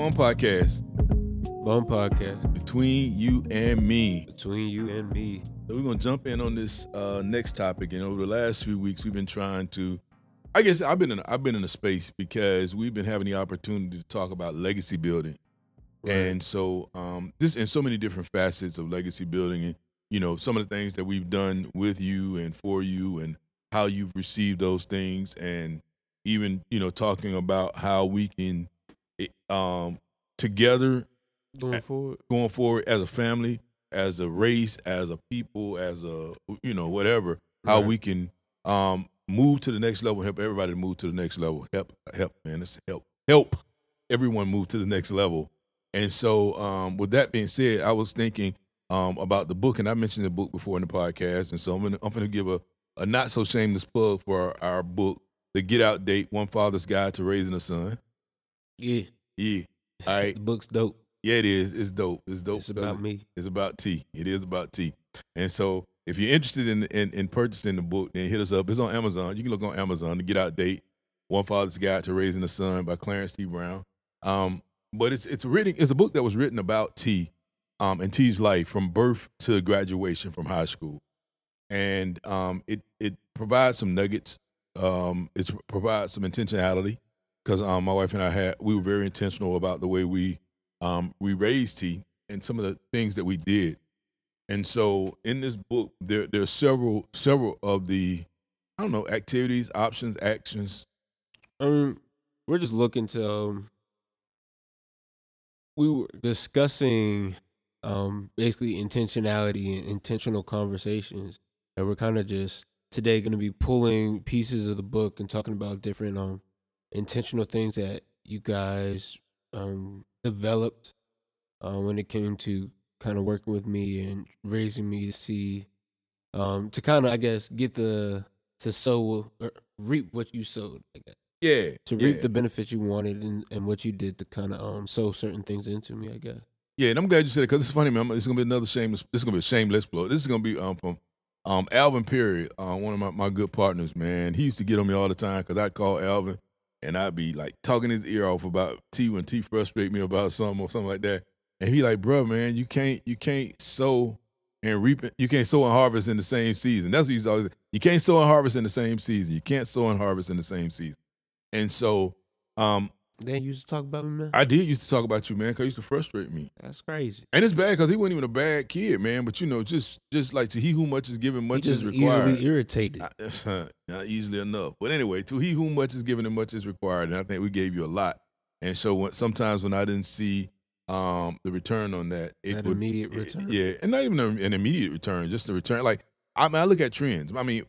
Bone Podcast Bone Podcast between you and me. between you and me. So we're gonna jump in on this uh, next topic. And over the last few weeks, we've been trying to. I guess I've been in I've been in a space because we've been having the opportunity to talk about legacy building, Right. and so um, this in so many different facets of legacy building, and you know some of the things that we've done with you and for you, and how you've received those things, and even you know talking about how we can um, together Going forward, going forward as a family, as a race, as a people, as a you know whatever, how we can um move to the next level, help everybody move to the next level, help help man, it's help help everyone move to the next level. And so, um, with that being said, I was thinking um about the book, and I mentioned the book before in the podcast, and so I'm gonna I'm gonna give a a not so shameless plug for our, our book, The Get Out Date: One Father's Guide to Raising a Son. yeah, Yeah, all right. the book's dope. Yeah, it is. It's dope. It's dope. It's about me. It's about T. It is about T. And so if you're interested in, in in purchasing the book, then hit us up. It's on Amazon. You can look on Amazon to get out date. One Father's Guide to Raising a Son by Clarence T. Brown. Um, but it's it's a reading it's a book that was written about T um and T's life from birth to graduation from high school. And um it it provides some nuggets. Um it provides some intentionality because um my wife and I had we were very intentional about the way we um, we raised T and some of the things that we did. And so in this book, there there are several several of the I don't know activities, options, actions. Um, we're just looking to. Um, we were discussing, um, basically intentionality and intentional conversations, and we're kind of just today going to be pulling pieces of the book and talking about different um intentional things that you guys um developed uh, when it came to kind of working with me and raising me to see um to kind of I guess get the to sow or reap what you sowed I guess Yeah, to yeah. reap the benefits you wanted and, and what you did to kind of um sow certain things into me I guess Yeah, and I'm glad you said it because it's funny, man. It's gonna be another shameless. This is gonna be a shameless blow. This is gonna be um from um Alvin Perry, uh, one of my, my good partners, man. He used to get on me all the time because I'd call Alvin and I'd be like talking his ear off about T when T frustrate me about something or something like that. And he like, bro, man, you can't you can't sow and reap. You can't sow and harvest in the same season. That's what he's always. You can't sow and harvest in the same season. You can't sow and harvest in the same season. And so, um, they used to talk about me man I did used to talk about you, man, because you used to frustrate me. that's crazy And it's bad because he wasn't even a bad kid, man. But you know, just just like to he who much is given, much is required. easily irritated Not, not easily enough. But anyway, to he who much is given and much is required. And I think we gave you a lot. And so when, sometimes when I didn't see um, the return on that, it That would, immediate it- return. yeah, and not even a- an immediate return, just the return. Like I mean, I look at trends. I mean,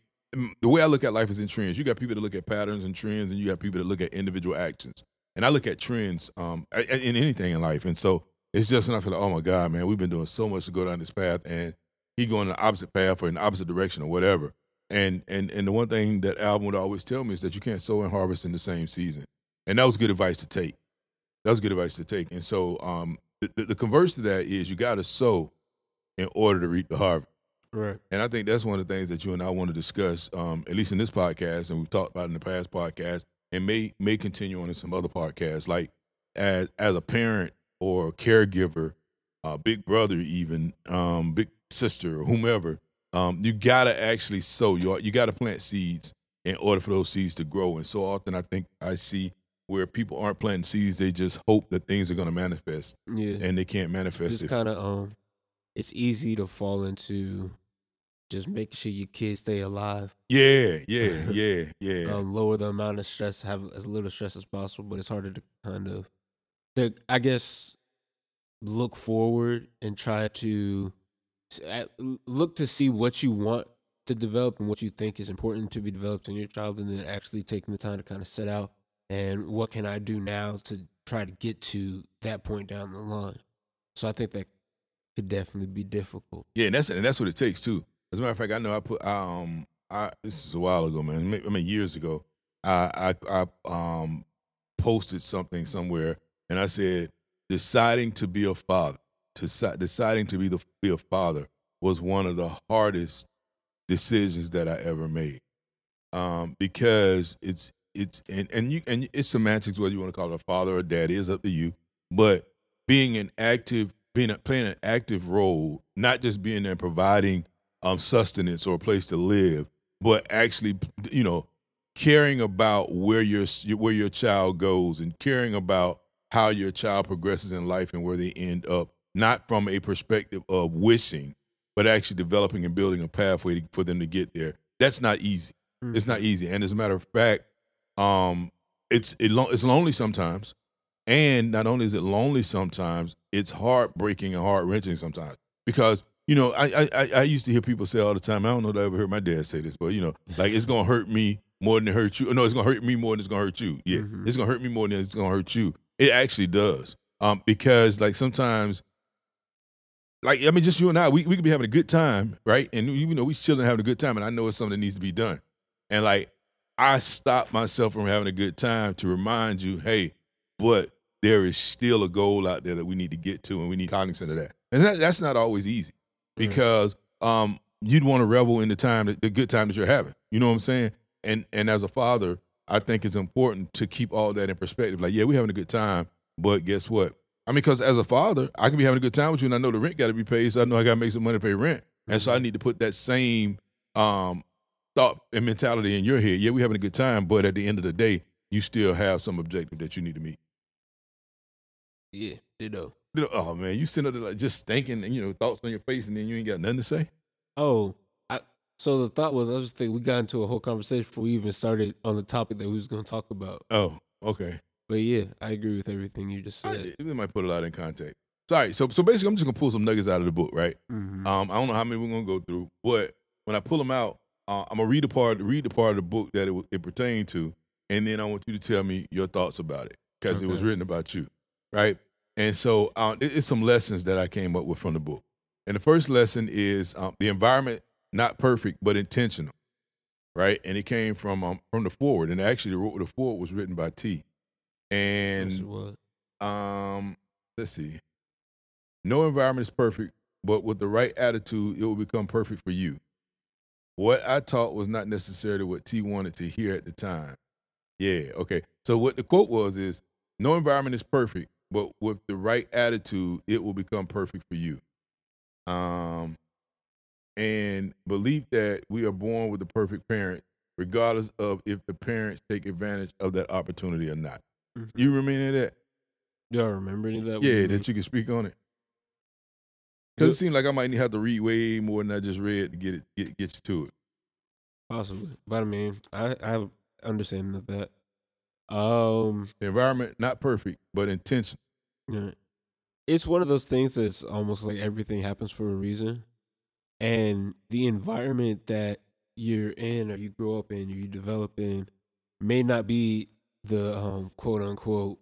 the way I look at life is in trends. You got people that look at patterns and trends, and you got people that look at individual actions. And I look at trends um, in anything in life. And so it's just I feel like, oh my God, man, we've been doing so much to go down this path, and he going the opposite path or in the opposite direction or whatever. And and and the one thing that Alvin would always tell me is that you can't sow and harvest in the same season. And that was good advice to take. That was good advice to take. And so um, the, the, the converse to that is you got to sow in order to reap the harvest. right And I think that's one of the things that you and I want to discuss, um, at least in this podcast, and we've talked about in the past podcast, and may may continue on in some other podcasts. Like as as a parent or caregiver, uh, big brother, even um, big sister or whomever, um, you gotta actually sow. You you gotta plant seeds in order for those seeds to grow. And so often, I think I see where people aren't planting seeds; they just hope that things are to manifest, yeah and they can't manifest just it. kind of um it's easy to fall into just making sure your kids stay alive Yeah, yeah, yeah, yeah. um lower the amount of stress have as little stress as possible but it's harder to kind of to i guess look forward and try to look to see what you want to develop and what you think is important to be developed in your child and then actually taking the time to kind of set out and what can i do now to try to get to that point down the line so i think that could definitely be difficult Yeah, and that's and that's what it takes too. As a matter of fact, I know I put um I this is a while ago, man. I mean years ago. I I, I um posted something somewhere and I said deciding to be a father, to deciding to be the be a father was one of the hardest decisions that I ever made. Um because it's it's and, and you and it's semantics whether you want to call it a father or daddy is up to you. but being an active, being a, playing an active role, not just being there providing um, sustenance or a place to live, but actually, you know, caring about where your where your child goes and caring about how your child progresses in life and where they end up, not from a perspective of wishing, but actually developing and building a pathway for them to get there. That's not easy. Mm-hmm. It's not mm-hmm. easy. And as a matter of fact, um, it's it lo- it's lonely sometimes. And not only is it lonely sometimes, it's heartbreaking and heart wrenching sometimes. Because, you know, I, I I used to hear people say all the time, I don't know that I ever heard my dad say this, but you know, like it's gonna hurt me more than it hurt you. No, it's gonna hurt me more than it's gonna hurt you. Yeah. Mm-hmm. It's gonna hurt me more than it's gonna hurt you. It actually does. Um, because like sometimes like I mean, just you and I, we, we could be having a good time, right? And you know, we chilling having a good time, and I know it's something that needs to be done. And like I stop myself from having a good time to remind you, hey, but there is still a goal out there that we need to get to, and we need cognizant of that. And that, that's not always easy because um, you'd want to revel in the time, the good time that you're having. You know what I'm saying? And and as a father, I think it's important to keep all that in perspective. Like, yeah, we're having a good time, but guess what? I mean, because as a father, I can be having a good time with you, and I know the rent got to be paid, so I know I got to make some money to pay rent, and mm-hmm. so I mm-hmm. need to put that same um, thought and mentality in your head. Yeah, we're having a good time, but at the end of the day, you still have some objective that you need to meet. Yeah, ditto. Oh man, you sitting there like just thinking, and you know, thoughts on your face, and then you ain't got nothing to say. Oh, I, so the thought was, I was thinking we got into a whole conversation before we even started on the topic that we was going to talk about. Oh, okay. But yeah, I agree with everything you just said. I, we might put a lot in context. Sorry, so so basically, I'm just gonna pull some nuggets out of the book, right? Mm-hmm. Um, I don't know how many we're gonna go through, but when I pull them out, uh, I'm gonna read the part, read the part of the book that it, it pertained to, and then I want you to tell me your thoughts about it because okay. it was written about you, right? And so uh, it's some lessons that I came up with from the book. And the first lesson is um, the environment not perfect but intentional, right? And it came from um, from the forward, and actually the, the forward was written by T. And yes, um, let's see. No environment is perfect, but with the right attitude, it will become perfect for you. What I taught was not necessarily what T wanted to hear at the time. Yeah, okay. So what the quote was is no environment is perfect, but with the right attitude, it will become perfect for you. Um and believe that we are born with the perfect parent, regardless of if the parents take advantage of that opportunity or not. Mm-hmm. You remember that? Y'all remember any of that? Yeah, that you can speak on it. Because it seemed like I might have to read way more than I just read to get it get get you to it. Possibly, but I mean, I I have understanding of that. Um, the environment not perfect, but intentional. Yeah, it's one of those things that's almost like everything happens for a reason, and the environment that you're in or you grow up in, or you develop in, may not be the um, quote unquote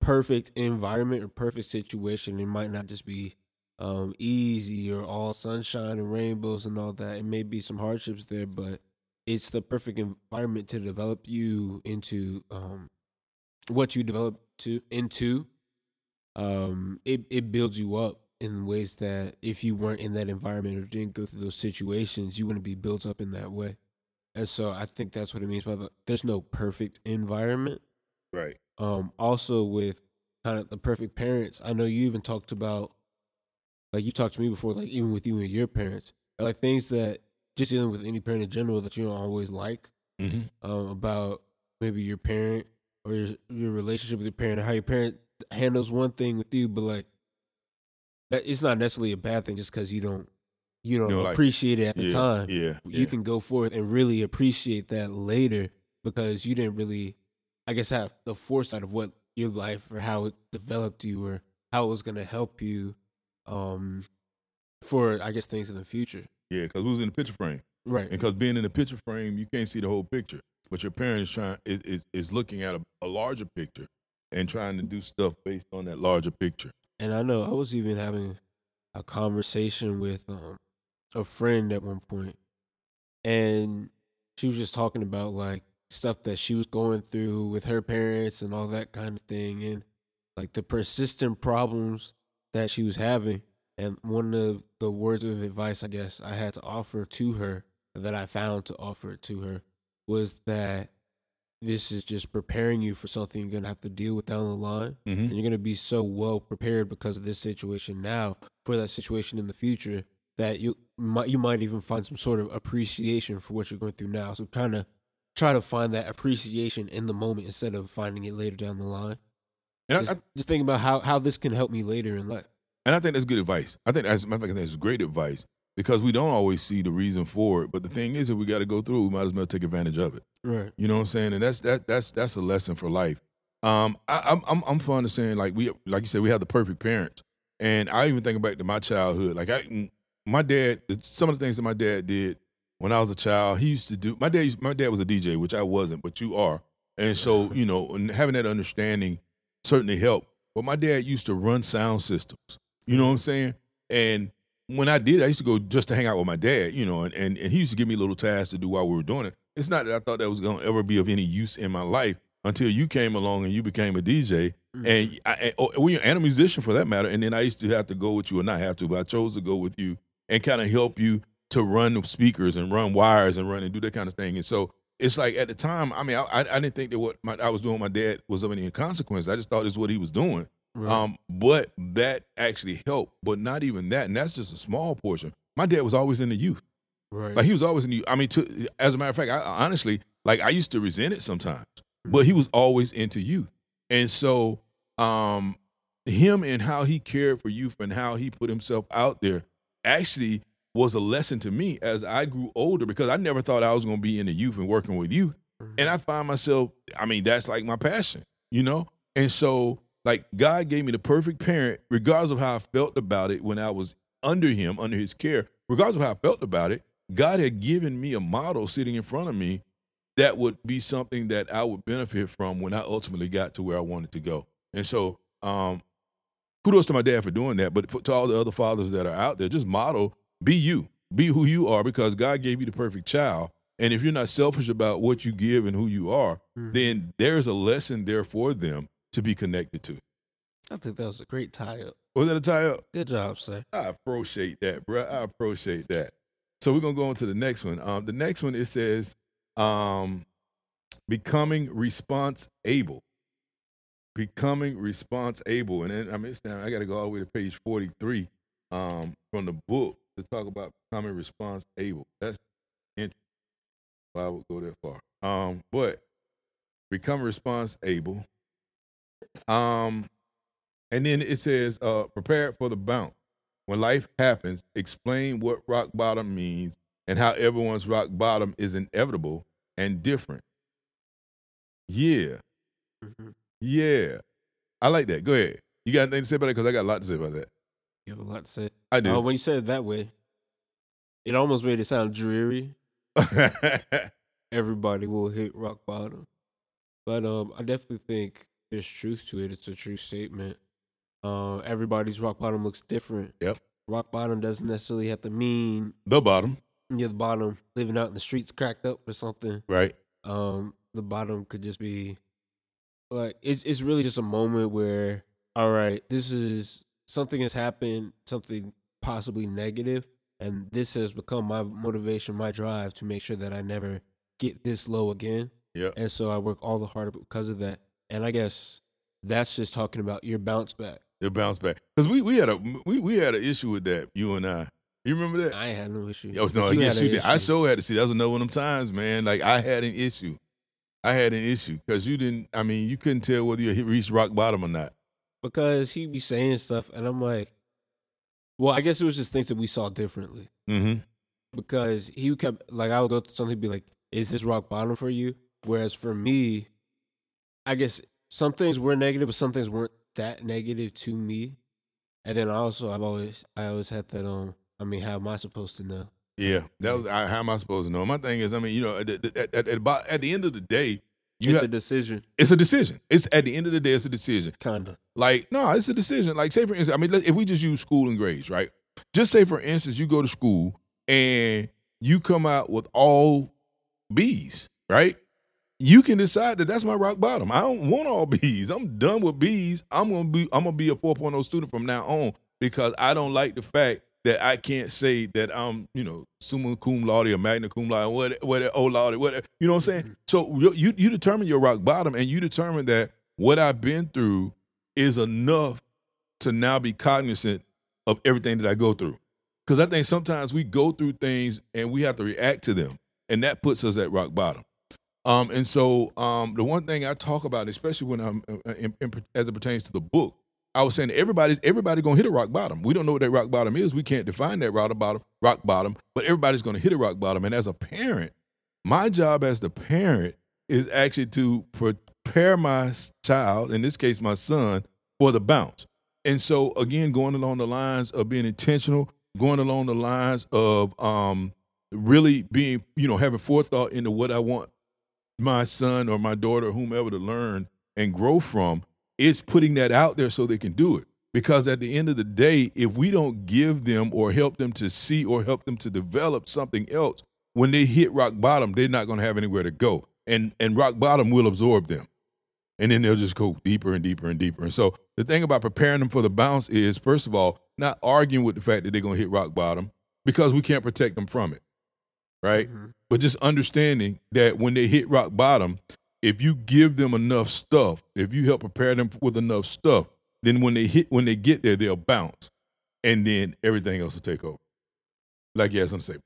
perfect environment or perfect situation. It might not just be um, easy or all sunshine and rainbows and all that. It may be some hardships there, but it's the perfect environment to develop you into um, what you develop to into. Um, it it builds you up in ways that if you weren't in that environment or didn't go through those situations, you wouldn't be built up in that way. And so I think that's what it means by the there's no perfect environment. Right. Um also with kind of the perfect parents, I know you even talked about like you talked to me before, like even with you and your parents, like things that just dealing with any parent in general that you don't always like mm-hmm. um, about maybe your parent or your your relationship with your parent or how your parent handles one thing with you, but like that it's not necessarily a bad thing just because you don't you don't you know, appreciate like, it at the yeah, time. Yeah, you yeah. can go forth and really appreciate that later because you didn't really, I guess, have the foresight of what your life or how it developed you or how it was going to help you, um, for I guess things in the future. Yeah, because we was in the picture frame, right? And Because being in the picture frame, you can't see the whole picture, but your parents trying is is, is looking at a, a larger picture and trying to do stuff based on that larger picture. And I know I was even having a conversation with um, a friend at one point, and she was just talking about like stuff that she was going through with her parents and all that kind of thing, and like the persistent problems that she was having. And one of the words of advice I guess I had to offer to her that I found to offer it to her was that this is just preparing you for something you're gonna have to deal with down the line, Mhm. and you're gonna be so well prepared because of this situation now for that situation in the future that you might you might even find some sort of appreciation for what you're going through now. So kind of try to find that appreciation in the moment instead of finding it later down the line. And Just, I, I, just think about how how this can help me later in life. And I think that's good advice. I think as a matter of fact, I think that's great advice because we don't always see the reason for it. But the thing is, if we got to go through, it, we might as well take advantage of it. Right. You know what I'm saying? And that's that that's that's a lesson for life. Um, I, I'm I'm I'm fond of saying like we like you said we have the perfect parents, and I even think back to my childhood. Like I, my dad, some of the things that my dad did when I was a child, he used to do. My dad, my dad was a DJ, which I wasn't, but you are, and so you know, and having that understanding certainly helped. But my dad used to run sound systems. You know what I'm saying? And when I did, I used to go just to hang out with my dad, you know, and, and, and he used to give me little tasks to do while we were doing it. It's not that I thought that was going to ever be of any use in my life until you came along and you became a DJ. Mm-hmm. And, I, and, oh, well, and a musician for that matter. And then I used to have to go with you, or not have to, but I chose to go with you and kind of help you to run the speakers and run wires and run and do that kind of thing. And so it's like at the time, I mean, I, I I didn't think that what my, I was doing with my dad was of any consequence. I just thought it's what he was doing. Right. Um, but that actually helped. But not even that, and that's just a small portion. My dad was always in the youth. right. Like he was always in the. I mean, to, as a matter of fact, I, honestly like I used to resent it sometimes, but he was always into youth, and so um, him and how he cared for youth and how he put himself out there actually was a lesson to me as I grew older because I never thought I was going to be in the youth and working with youth, and I find myself. I mean, that's like my passion, you know, and so like God gave me the perfect parent, regardless of how I felt about it when I was under him, under his care, regardless of how I felt about it, God had given me a model sitting in front of me that would be something that I would benefit from when I ultimately got to where I wanted to go. And so, um, kudos to my dad for doing that. But for, to all the other fathers that are out there, just model, be you, be who you are, because God gave you the perfect child. And if you're not selfish about what you give and who you are, Mhm. then there's a lesson there for them to be connected to. I think that was a great tie up. Was that a tie up? Good job, sir. I appreciate that, bro. I appreciate that. So we're gonna go on to the next one. Um, the next one it says, um, becoming response able. Becoming response able, and then I mean, down. I got to go all the way to page forty-three um, from the book to talk about becoming response able. That's interesting. Why I would go that far. Um, but become response able. Um, and then it says, uh, prepare for the bounce. When life happens, explain what rock bottom means and how everyone's rock bottom is inevitable and different. Yeah, Mm-hmm. yeah. I like that. Go ahead. You got anything to say about it? Because I got a lot to say about that. You have a lot to say. I do. Uh, when you said it that way, it almost made it sound dreary. Everybody will hit rock bottom, but um, I definitely think there's truth to it. It's a true statement. Uh, everybody's rock bottom looks different. Yep. Rock bottom doesn't necessarily have to mean the bottom, you're the bottom, living out in the streets, cracked up or something. right? Um, the bottom could just be like it's it's really just a moment where all right, this is something has happened, something possibly negative, and this has become my motivation, my drive to make sure that I never get this low again. Yeah. And so I work all the harder because of that. And I guess that's just talking about your bounce back. Your bounce back because we we had a we, we had an issue with that. You and I. You remember that? I had no issue. But no, you yes, you did. I sure had to see. That was another one of them times, man. Like I had an issue. I had an issue because you didn't. I mean, you couldn't tell whether you reached rock bottom or not. because he be saying stuff, and I'm like, well, I guess it was just things that we saw differently. Mm-hmm. because he kept like I would go through something be like, "Is this rock bottom for you?" Whereas for me, I guess some things were negative, but some things weren't that negative to me. And then also, I've always I always had that um. I mean, how am I supposed to know? Yeah, that was. I, how am I supposed to know? My thing is, I mean, you know, at, at, at, at, about- at the end of the day, you it's ha- a decision, it's a decision. It's at the end of the day, it's a decision. kind of. Like, no, it's a decision. Like, say for instance, I mean, if we just use school and grades, right? Just say for instance, you go to school and you come out with all B's, right? You can decide that that's my rock bottom. I don't want all B's. I'm done with B's. I'm gonna be I'm gonna be a 4.0 student from now on because I don't like the fact that I can't say that I'm, you know, summa cum laude or magna cum laude, what, what, oh laude, whatever. You know what I'm saying? Mm-hmm. So you, you you determine your rock bottom, and you determine that what I've been through is enough to now be cognizant of everything that I go through. Because I think sometimes we go through things and we have to react to them, and that puts us at rock bottom. Um, and so um, the one thing I talk about, especially when I'm uh, in, in, as it pertains to the book, I was saying everybody everybody gonna hit a rock bottom. We don't know what that rock bottom is. We can't define that rock bottom, rock bottom, but everybody's gonna hit a rock bottom. And as a parent, my job as the parent is actually to prepare my child, in this case my son, for the bounce. And so again, going along the lines of being intentional, going along the lines of um, really being, you know, having forethought into what I want my son or my daughter whomever to learn and grow from is putting that out there so they can do it. Because at the end of the day, if we don't give them or help them to see or help them to develop something else, when they hit rock bottom, they're not going to have anywhere to go. And and rock bottom will absorb them. And then they'll just go deeper and deeper and deeper. And so the thing about preparing them for the bounce is, first of all, not arguing with the fact that they're going to hit rock bottom because we can't protect them from it. Right? Mm-hmm. But just understanding that when they hit rock bottom, if you give them enough stuff, if you help prepare them with enough stuff, then when they hit, when they get there, they'll bounce, and then everything else will take over. Like something to say.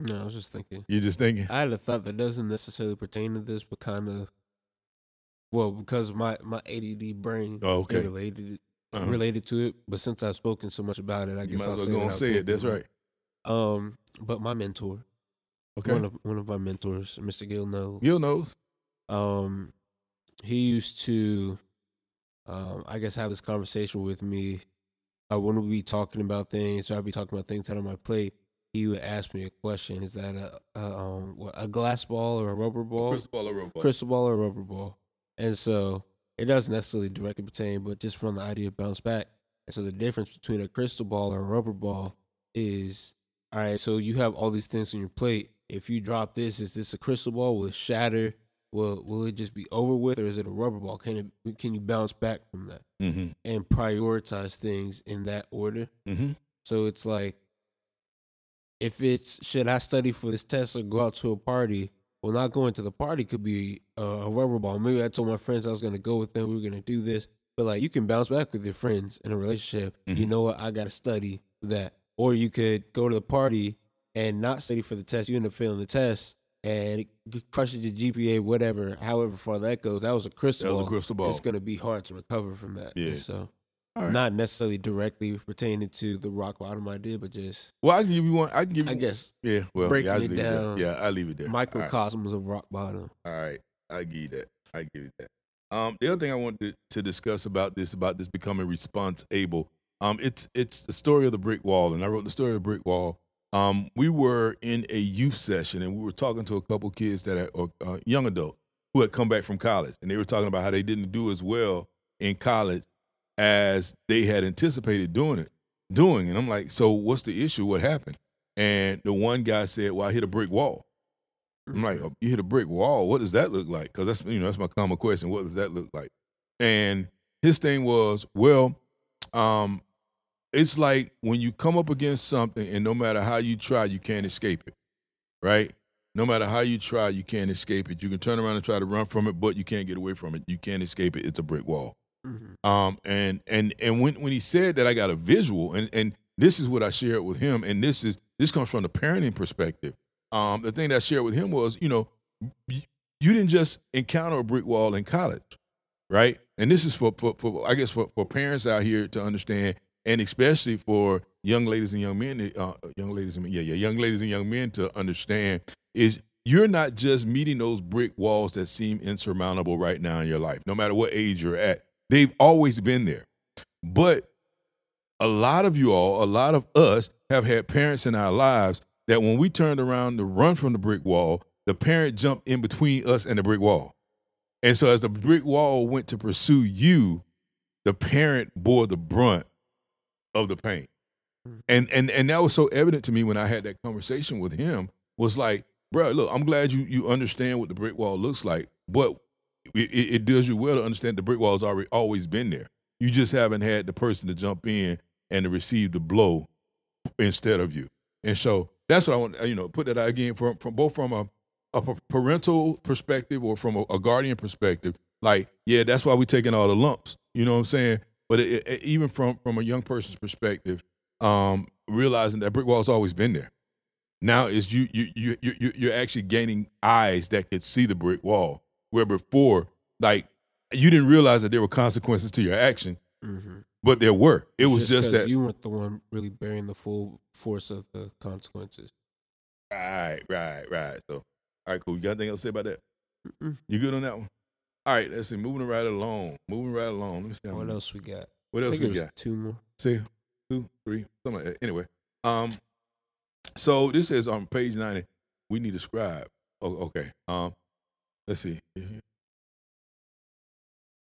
No, I was just thinking. You're just thinking. I had a thought that doesn't necessarily pertain to this, but kind of, well, because my my ADD brain Oh, okay. related Uh-huh. related to it. But since I've spoken so much about it, I You guess I'll well say go and say it. That's right. Um, but my mentor, Okay. one of one of my mentors, Mr. Gill knows. Gil knows. Um, he used to, um, I guess, have this conversation with me. I wouldn't be talking about things, or I'd be talking about things that on my plate. He would ask me a question: Is that a, a um what, a glass ball or a rubber ball? Crystal ball or robot. crystal ball or rubber ball. And so it doesn't necessarily directly pertain, but just from the idea of bounce back. And so the difference between a crystal ball or a rubber ball is all right, so you have all these things on your plate. If you drop this, is this a crystal ball? Will it shatter? Will will it just be over with or is it a rubber ball? Can it can you bounce back from that? Mm-hmm. And prioritize things in that order. Mm-hmm. So it's like, if it's should I study for this test or go out to a party? Well, not going to the party could be a, a rubber ball. Maybe I told my friends I was going to go with them. We were going to do this, but like you can bounce back with your friends in a relationship. You Mhm. know what? I got to study that. Or you could go to the party and not study for the test. You end up failing the test and it crushes your GPA, whatever. However far that goes, that was a crystal. That was a ball. crystal ball. It's going to be hard to recover from that. Yeah. So All right. not necessarily directly pertaining to the rock bottom idea, but just Well, I can give you one. I can give you. I guess Yeah. Well, breaking yeah, I'll it leave there. down, Yeah, I leave it there. All right. microcosms of rock bottom. All right, I give you that. I give you that. Um, the other thing I wanted to, to discuss about this, about this becoming response able, um, it's it's the story of the brick wall, and I wrote the story of the brick wall. Um, we were in a youth session, and we were talking to a couple kids that are uh, young adult who had come back from college, and they were talking about how they didn't do as well in college as they had anticipated doing it, doing. And I'm like, so what's the issue? What happened? And the one guy said, "Well, I hit a brick wall." I'm like, oh, you hit a brick wall. What does that look like? Because that's you know that's my common question. What does that look like? And his thing was, well, um, it's like when you come up against something, and no matter how you try, you can't escape it, right? No matter how you try, you can't escape it. You can turn around and try to run from it, but you can't get away from it. You can't escape it. It's a brick wall. Mhm. Um, and and and when when he said that, I got a visual, and and this is what I shared with him, and this is this comes from the parenting perspective. Um, the thing that I shared with him was, you know, you, you didn't just encounter a brick wall in college, right? And this is for, for, for I guess for, for parents out here to understand, and especially for young ladies and young men, uh, young ladies and yeah, yeah, young ladies and young men to understand is you're not just meeting those brick walls that seem insurmountable right now in your life, no matter what age you're at. They've always been there. But a lot of you all, a lot of us have had parents in our lives that when we turned around to run from the brick wall, the parent jumped in between us and the brick wall. And so as the brick wall went to pursue you, the parent bore the brunt of the pain. Mm-hmm. And and and that was so evident to me when I had that conversation with him was like, bro, look, I'm glad you you understand what the brick wall looks like, but it, it it does you well to understand the brick wall has already always been there. You just haven't had the person to jump in and to receive the blow instead of you. And so that's what I want. You know, put that out again from from both from a a parental perspective or from a, a guardian perspective. Like, yeah, that's why we're taking all the lumps. You know what I'm saying? But it, it, even from from a young person's perspective, um, realizing that brick wall's always been there. Now is you you you you you're actually gaining eyes that could see the brick wall, where before, like, you didn't realize that there were consequences to your action, mm-hmm. but there were. It was just, just that you weren't the one really bearing the full force of the consequences. Right, right, right. So, all right, cool. You got anything else to say about that? Mm-mm. You good on that one? All right, let's see. Moving right along. Moving right along. Let me see. What else we got? What else we got? Two more. See, two, three, something like that. Anyway, um, so this is on page ninety. We need a scribe. Oh, okay. Um, let's see.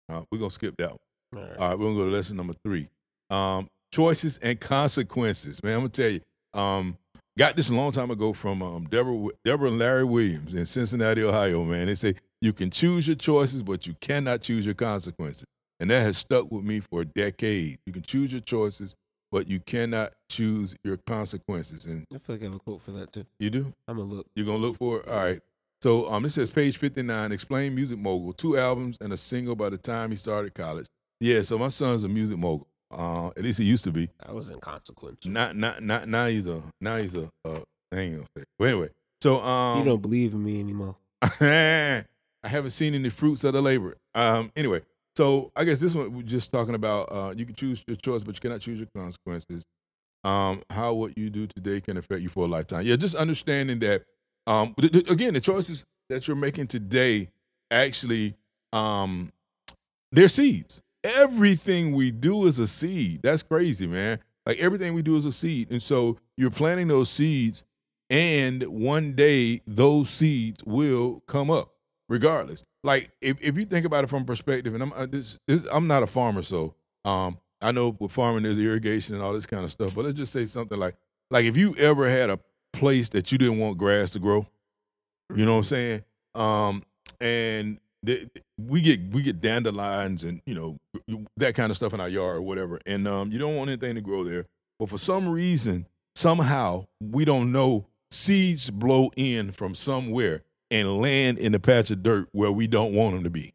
Uh, we're gonna skip that one. All right. All right, we're gonna go to lesson number three. Um, choices and consequences. Man, I'm gonna tell you. Um, got this a long time ago from um, Deborah, Deborah and Larry Williams in Cincinnati, Ohio. Man, they say you can choose your choices, but you cannot choose your consequences, and that has stuck with me for a decade. You can choose your choices, but you cannot choose your consequences. And I feel like I have a quote for that too. You do? I'm gonna look. You're gonna look for it. All right. So um, this says page 59. Explain music mogul. Two albums and a single by the time he started college. Yeah. So my son's a music mogul. Uh, at least he used to be. I was inconsequential. Not, not, not. Now he's a. Now he's a. Uh, I ain't gonna say. But anyway, so um, you don't believe in me anymore. I haven't seen any fruits of the labor. Um, anyway, so I guess this one we're just talking about. Uh, you can choose your choice, but you cannot choose your consequences. Um, how what you do today can affect you for a lifetime. Yeah, just understanding that. Um, th- th- again, the choices that you're making today actually, um, they're seeds everything we do is a seed. That's crazy, man. Like everything we do is a seed. And so you're planting those seeds, and one day those seeds will come up regardless. Like if, if you think about it from perspective, and I'm uh, I'm not a farmer, so um, I know with farming there's irrigation and all this kind of stuff. But let's just say something like like if you ever had a place that you didn't want grass to grow, you know what I'm saying? Um, and we get we get dandelions and you know that kind of stuff in our yard or whatever, and um, you don't want anything to grow there. But for some reason, somehow we don't know, seeds blow in from somewhere and land in a patch of dirt where we don't want them to be,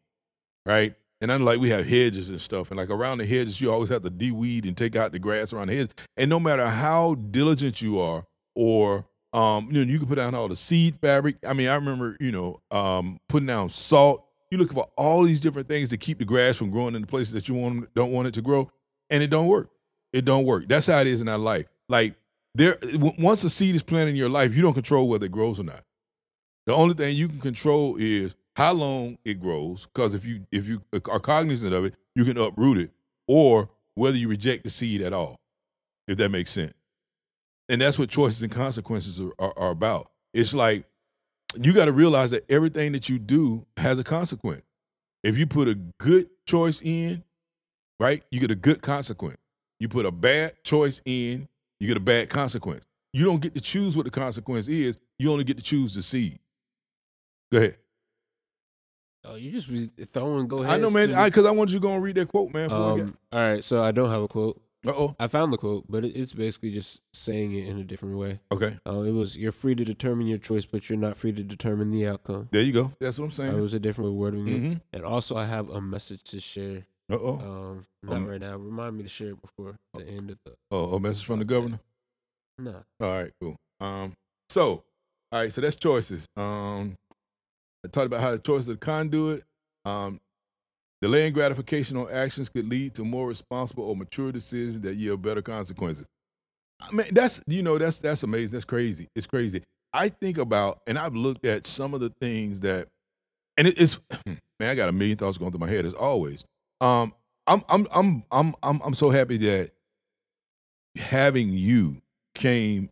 right? And unlike we have hedges and stuff, and like around the hedges, you always have to de-weed and take out the grass around the hedge. And no matter how diligent you are, or um, you know, you can put down all the seed fabric. I mean, I remember, you know, um, putting down salt you're looking for all these different things to keep the grass from growing in the places that you want don't want it to grow, and it don't work. It don't work. That's how it is in our life. Like there, once a seed is planted in your life, you don't control whether it grows or not. The only thing you can control is how long it grows. Because if you if you are cognizant of it, you can uproot it, or whether you reject the seed at all. If that makes sense. And that's what choices and consequences are, are, are about. It's like you got to realize that everything that you do has a consequence. If you put a good choice in, right, you get a good consequence. You put a bad choice in, you get a bad consequence. You don't get to choose what the consequence is. You only get to choose the seed. Go ahead. Oh, you just be throwing go ahead. I know, man, I because I, I, wanted you to go and read that quote, man. Um, all right, so I don't have a quote. Uh oh. I found the quote, but it's basically just saying it in a different way. Okay. Uh, it was you're free to determine your choice, but you're not free to determine the outcome. There you go. That's what I'm saying. It was a different wording. Mm-hmm. And also, I have a message to share. Uh oh. Um, not um, right now. Remind me to share it before the end of the. Oh, a message from the governor. No. All right. Cool. Um. So, all right. So that's choices. Um. I talked about how the choice of the conduit. Um, Delaying gratification on actions could lead to more responsible or mature decisions that yield better consequences. I mean, that's you know, that's that's amazing. That's crazy. It's crazy. I think about and I've looked at some of the things that and it, it's man, I got a million thoughts going through my head as always. Um, I'm I'm I'm I'm I'm I'm so happy that having you came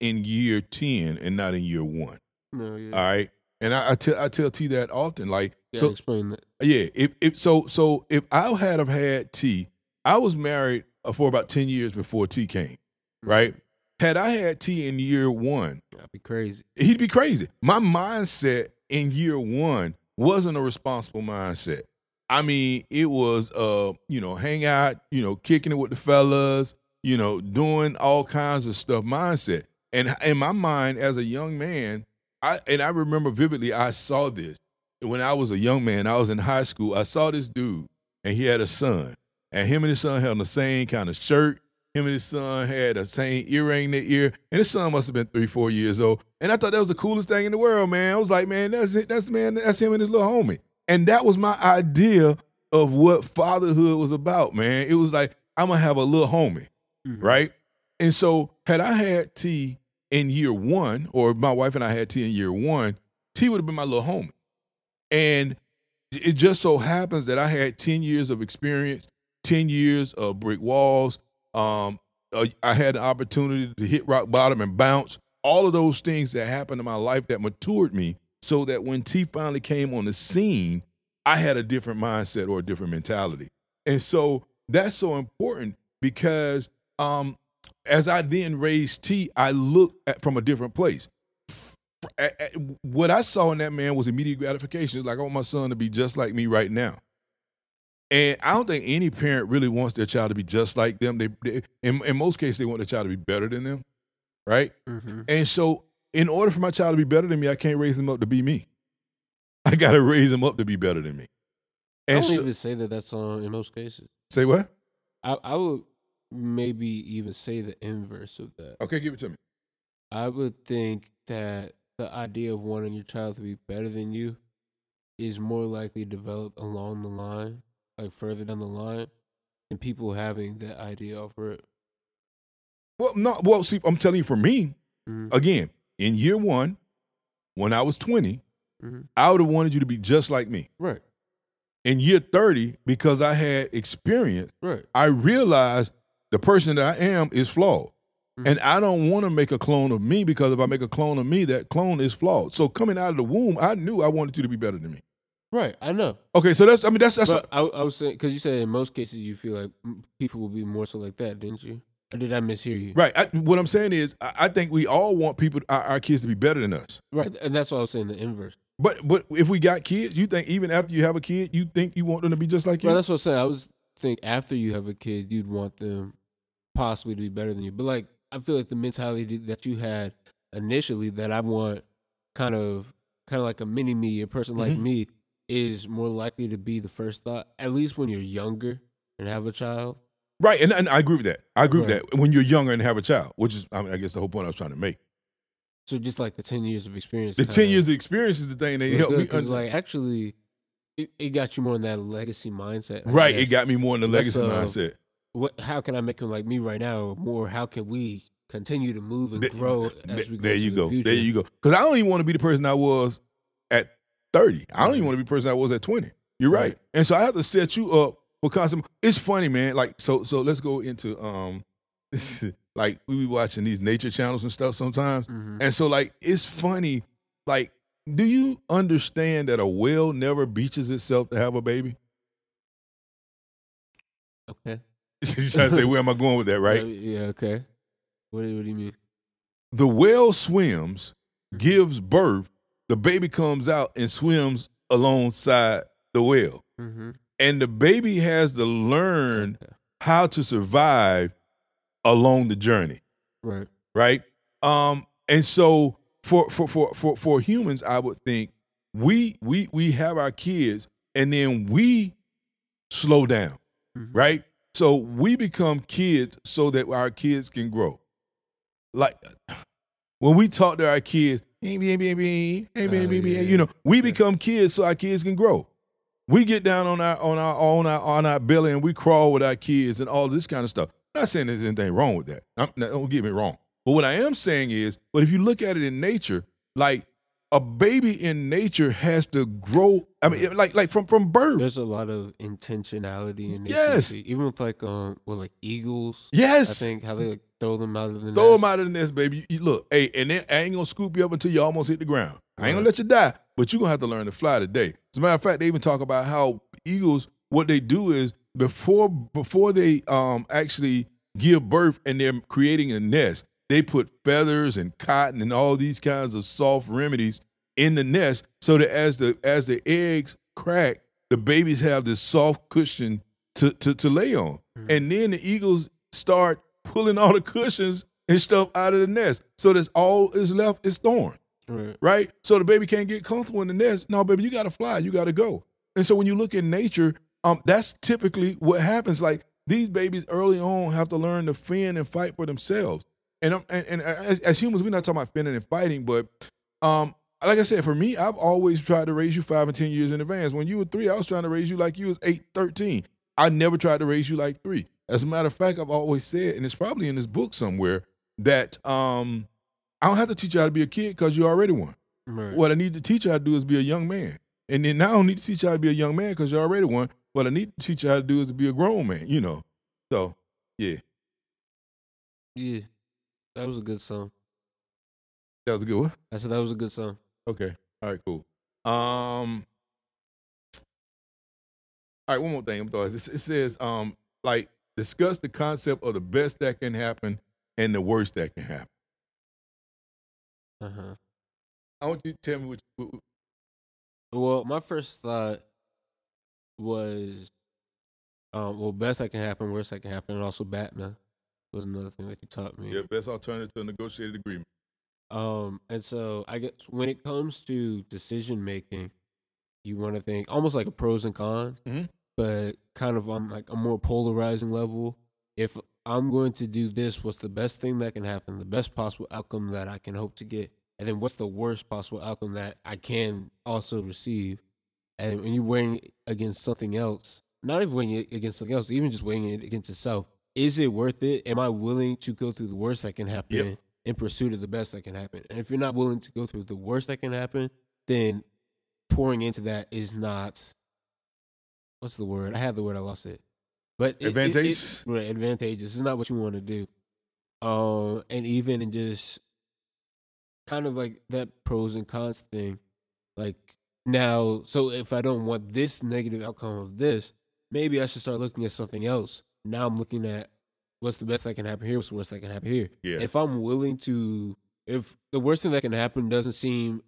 in year 10 and not in year one. No, yeah. All right. And I, I tell I tell T that often. Like yeah, so explain that. Yeah. If if so so if I had have had T, I was married uh, for about ten years before T came. Mm-hmm. Right. Had I had T in year one, that'd be crazy. He'd be crazy. My mindset in year one wasn't a responsible mindset. I mean, it was uh, you know, hang out, you know, kicking it with the fellas, you know, doing all kinds of stuff mindset. And in my mind, as a young man, I and I remember vividly, I saw this when I was a young man. I was in high school. I saw this dude, and he had a son, and him and his son had on the same kind of shirt. Him and his son had the same earring in their ear, and his son must have been three, four years old. And I thought that was the coolest thing in the world, man. I was like, man, that's it. That's man. That's him and his little homie. And that was my idea of what fatherhood was about, man. It was like I'm gonna have a little homie, Mhm. right? And so had I had T in year one, or my wife and I had T in year one, T would have been my little homie. And it just so happens that I had 10 years of experience, 10 years of brick walls. Um, uh, I had the opportunity to hit rock bottom and bounce. All of those things that happened in my life that matured me so that when T finally came on the scene, I had a different mindset or a different mentality. And so that's so important because um, as I then raised T, I looked at from a different place. F- a- a- What I saw in that man was immediate gratification. It's like I want my son to be just like me right now. And I don't think any parent really wants their child to be just like them. They, they in, in most cases, they want their child to be better than them, right? Mhm. And so, in order for my child to be better than me, I can't raise him up to be me. I got to raise him up to be better than me. I And don't so, even say that that's on in most cases. say what? I, I would maybe even say the inverse of that. Okay, give it to me. I would think that the idea of wanting your child to be better than you is more likely developed along the line, like further down the line, and people having that idea over it. Well, no. Well, see, I'm telling you, for me, Mhm. again, in year one, when I was 20, mm-hmm. I would have wanted you to be just like me. Right, In year 30, because I had experience, right. I realized the person that I am is flawed. Mhm. And I don't want to make a clone of me because if I make a clone of me, that clone is flawed. So coming out of the womb, I knew I wanted you to be better than me. Right, I know. Okay, so that's I mean that's that's but I, I was saying because you said in most cases you feel like people will be more so like that, didn't you? Or did I mishear you? right. I, what I'm saying is I, I think we all want people our, our kids to be better than us. Right, and that's what I was saying. The inverse. But but if we got kids, you think even after you have a kid, you think you want them to be just like you? Right, that's what I'm saying. I was think after you have a kid, you'd want them possibly to be better than you. But like, I feel like the mentality that you had initially, that I want kind of, kind of like a mini me, a person like Mhm. me, is more likely to be the first thought. At least when you're younger and have a child. Right, and, and I agree with that. I agree Right. with that. When you're younger and have a child, which is I, mean, I guess the whole point I was trying to make. So just like the ten years of experience. The ten years of experience is the thing that helped me. 'cause, un- like actually, it, it got you more in that legacy mindset. I right, guess. it got me more in the legacy uh, mindset. What how can I make him like me right now? Or more, how can we continue to move and grow as we go there you go. future? There you go. Because I don't even want to be the person I was at 30. I don't even want to be the person I was at 20. You're right. Right. And so I have to set you up because it's funny, man. Like, so so let's go into um like we be watching these nature channels and stuff sometimes. Mhm. And so like it's funny, like, do you understand that a whale never beaches itself to have a baby? Okay. you trying to say where am I going with that, right? Yeah, okay. What do, what do you mean? the whale swims, gives birth, the baby comes out and swims alongside the whale. Mm-hmm. And the baby has to learn how to survive along the journey, Right. right? Um, and so for for for for for humans, I would think we we we have our kids and then we slow down, Mhm. right? So we become kids so that our kids can grow. Like when we talk to our kids, hey, baby, baby, hey, baby, baby, yeah. you know, we become kids so our kids can grow. We get down on our on our on our on our belly and we crawl with our kids and all this kind of stuff. not saying there's anything wrong with that. I'm, don't get me wrong. But what I am saying is, but if you look at it in nature, like a baby in nature has to grow. I mean, like like from from birth. There's a lot of intentionality in nature. Yes. too. Even with like um with like eagles. yes. I think how they like throw them out of the Throw nest. Throw them out of the nest, baby. You, you- look, hey, and then I ain't gonna scoop you up until you almost hit the ground. I ain't gonna let you die, but you're gonna have to learn to fly today. As a matter of fact, they even talk about how eagles, what they do is before before they um actually give birth and they're creating a nest, they put feathers and cotton and all these kinds of soft remedies in the nest so that as the as the eggs crack, the babies have this soft cushion to to, to lay on. Mhm. And then the eagles start pulling all the cushions and stuff out of the nest. So that's all is left is thorn, Right. right? So the baby can't get comfortable in the nest. No, baby, you got to fly. You got to go. And so when you look in nature, um, that's typically what happens. Like these babies early on have to learn to fend and fight for themselves. And um, and, and as, as humans, we're not talking about fending and fighting, but um, like I said, for me, I've always tried to raise you five and ten years in advance. When you were three, I was trying to raise you like you was eight, 13. I never tried to raise you like three. As a matter of fact, I've always said, and it's probably in this book somewhere, that um, I don't have to teach you how to be a kid because you're already one. Right. What I need to teach you how to do is be a young man. And then now I don't need to teach you how to be a young man because you're already one. What I need to teach you how to do is to be a grown man, you know. So, yeah, Yeah. That was a good song. that was a good one. I said that was a good song. Okay. All right, cool. Um All right, one more thing. I'm throwing. It says um like discuss the concept of the best that can happen and the worst that can happen. Uh huh. I want you to tell me what, what Well, my first thought was, um, well, best that can happen, worst that can happen, and also BATNA was another thing that you taught me. Yeah, best alternative to a negotiated agreement. Um, and so I guess when it comes to decision making, you want to think almost like a pros and cons, Mhm. but kind of on like a more polarizing level. If I'm going to do this, what's the best thing that can happen, the best possible outcome that I can hope to get, and then what's the worst possible outcome that I can also receive? And when you're weighing against something else, not even weighing it against something else, even just weighing it against itself, is it worth it? Am I willing to go through the worst that can happen? Yep. in pursuit of the best that can happen. And if you're not willing to go through the worst that can happen, then pouring into that is not what's the word? I had the word, I lost it. But it- it- it- Advantageous? right, advantageous. It's not what you want to do. Um, and even in just kind of like that pros and cons thing. Like now, so if I don't want this negative outcome of this, maybe I should start looking at something else. Now I'm looking at what's the best that can happen here, what's the worst that can happen here. Yeah. If I'm willing to, if the worst thing that can happen doesn't seem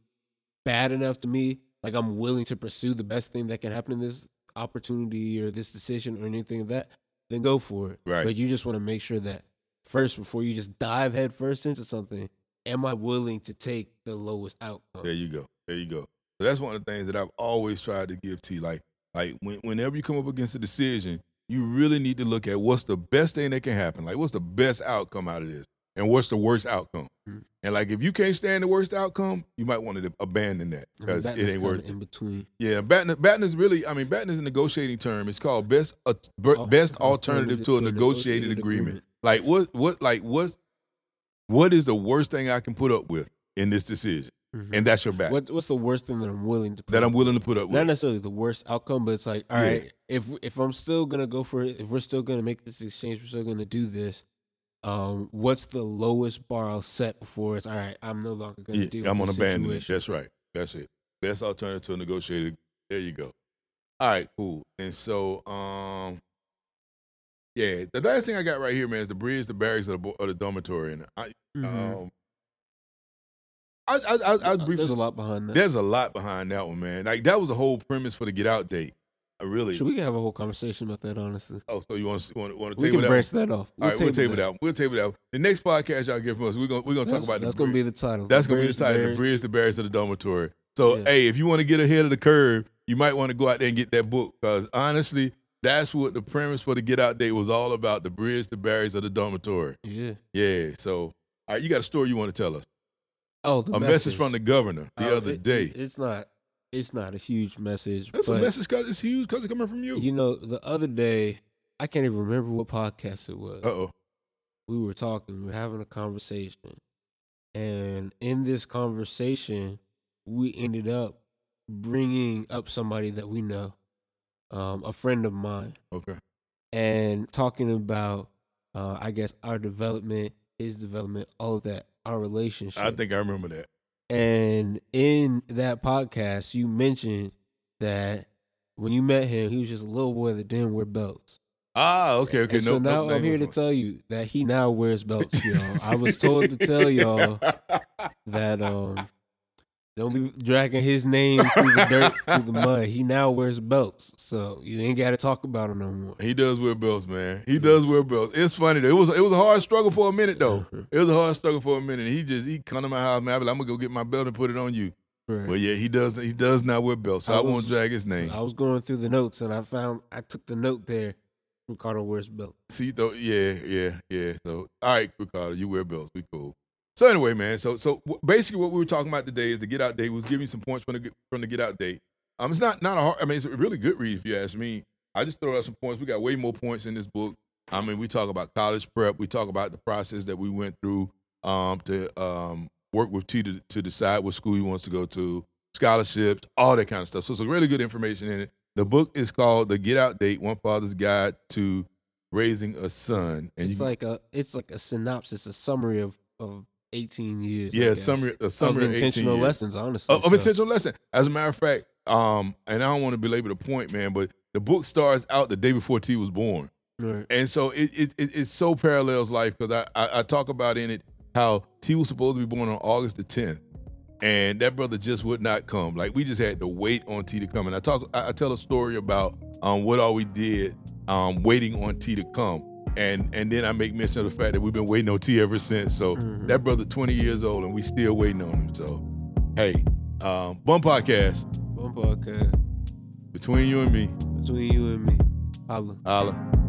bad enough to me, like I'm willing to pursue the best thing that can happen in this opportunity or this decision or anything of that, then go for it. Right. But you just want to make sure that first, before you just dive head first into something, am I willing to take the lowest outcome? There you go. There you go. So that's one of the things that I've always tried to give T. Like, like when, whenever you come up against a decision, you really need to look at what's the best thing that can happen. Like, what's the best outcome out of this, and what's the worst outcome. Mhm. And like, if you can't stand the worst outcome, you might want to abandon that because it ain't worth it. in between. Yeah, BATNA, BATNA is really. I mean, BATNA is a negotiating term. It's called best uh, best alternative to a negotiated agreement. Like what? What? Like what? What is the worst thing I can put up with in this decision? Mhm. And that's your back What, what's the worst thing that I'm willing to put that I'm willing to put up not necessarily the worst outcome, but it's like, all Yeah. right, if if I'm still gonna go for it, if we're still gonna make this exchange, we're still gonna do this. Um, what's the lowest bar I'll set before it's all right? I'm no longer gonna Yeah, deal I'm with gonna abandon it. That's right. That's it. Best alternative to a negotiated. There you go. All right, cool. And so, um, yeah, the last thing I got right here, man, is the bridge, the barracks, of the, bo- of the dormitory, and I, Mhm. um, I, I, I, I Uh, briefly There's a lot behind that. There's a lot behind that one, man. Like that was the whole premise for the get out date. I really. Should we have a whole conversation about that? Honestly, oh, so you want to want, want to we table can that? branch one? that off. All right, we'll table that. that. We'll table that. Out. The next podcast y'all get from us, we're gonna we're gonna That's, talk about that's the gonna bridge. be the title. That's gonna be the title, the Barracks. bridge, the barriers of the dormitory. So, Yeah. hey, if you want to get ahead of the curve, you might want to go out there and get that book because honestly, that's what the premise for the get out date was all about: the bridge, the barriers of the dormitory. Yeah. Yeah. So, all right, you got a story you want to tell us? Oh, the a message. from the governor the Oh, other it- day. it- it's not. It's not a huge message. that's a message because it's huge because it's coming from you. You know, the other day, I can't even remember what podcast it was. Uh oh. we were talking, we were having a conversation. And in this conversation, we ended up bringing up somebody that we know, um, a friend of mine, Okay. and talking about, uh, I guess, our development, his development, all of that, our relationship. I think I remember that. And in that podcast, you mentioned that when you met him, he was just a little boy that didn't wear belts. Ah, okay, okay. And no, so now no, I'm here to tell you that he now wears belts, y'all. I was told to tell y'all that um Don't be dragging his name through the dirt, through the mud. He now wears belts, so you ain't got to talk about him no more. He does wear belts, man. He does wear belts. It's funny though. It was it was a hard struggle for a minute though. It was a hard struggle for a minute. He just he come to my house, man. I be like, I'm gonna go get my belt and put it on you. Right. But yeah, he does. He does not wear belts, so I, I won't drag his name. I was going through the notes and I found I took the note there. Ricardo wears belts. See, though, yeah, yeah, yeah. So, all right, Ricardo, you wear belts. We cool. So anyway, man. So, so basically, what we were talking about today is the Get Out Date. We was giving you some points from the Get- from the Get Out Date. Um, it's not not a hard. I mean, it's a really good read if you ask me. I just throw out some points. We got way more points in this book. I mean, we talk about college prep. We talk about the process that we went through um, to um, work with T to, to decide what school he wants to go to, scholarships, all that kind of stuff. So, it's some really good information in it. The book is called The Get Out Date: One Father's Guide to Raising a Son. And It's can- like a it's like a synopsis, a summary of of eighteen years. Yeah, summary, a of of intentional lessons. Honestly, of, of so- intentional lesson. As a matter of fact, um, and I don't want to belabor the point, man, but the book starts out the day before T was born, Right. and so it it, it, it so parallels life because I, I I talk about in it how T was supposed to be born on August the tenth, and that brother just would not come. Like we just had to wait on T to come, and I talk I, I tell a story about um what all we did um waiting on T to come. And and then I make mention of the fact that we've been waiting on T ever since. So Mhm. that brother 20 years old and we still waiting on him. So hey, um, Bum Podcast One podcast between you and me. between you and me. Holla. Holla.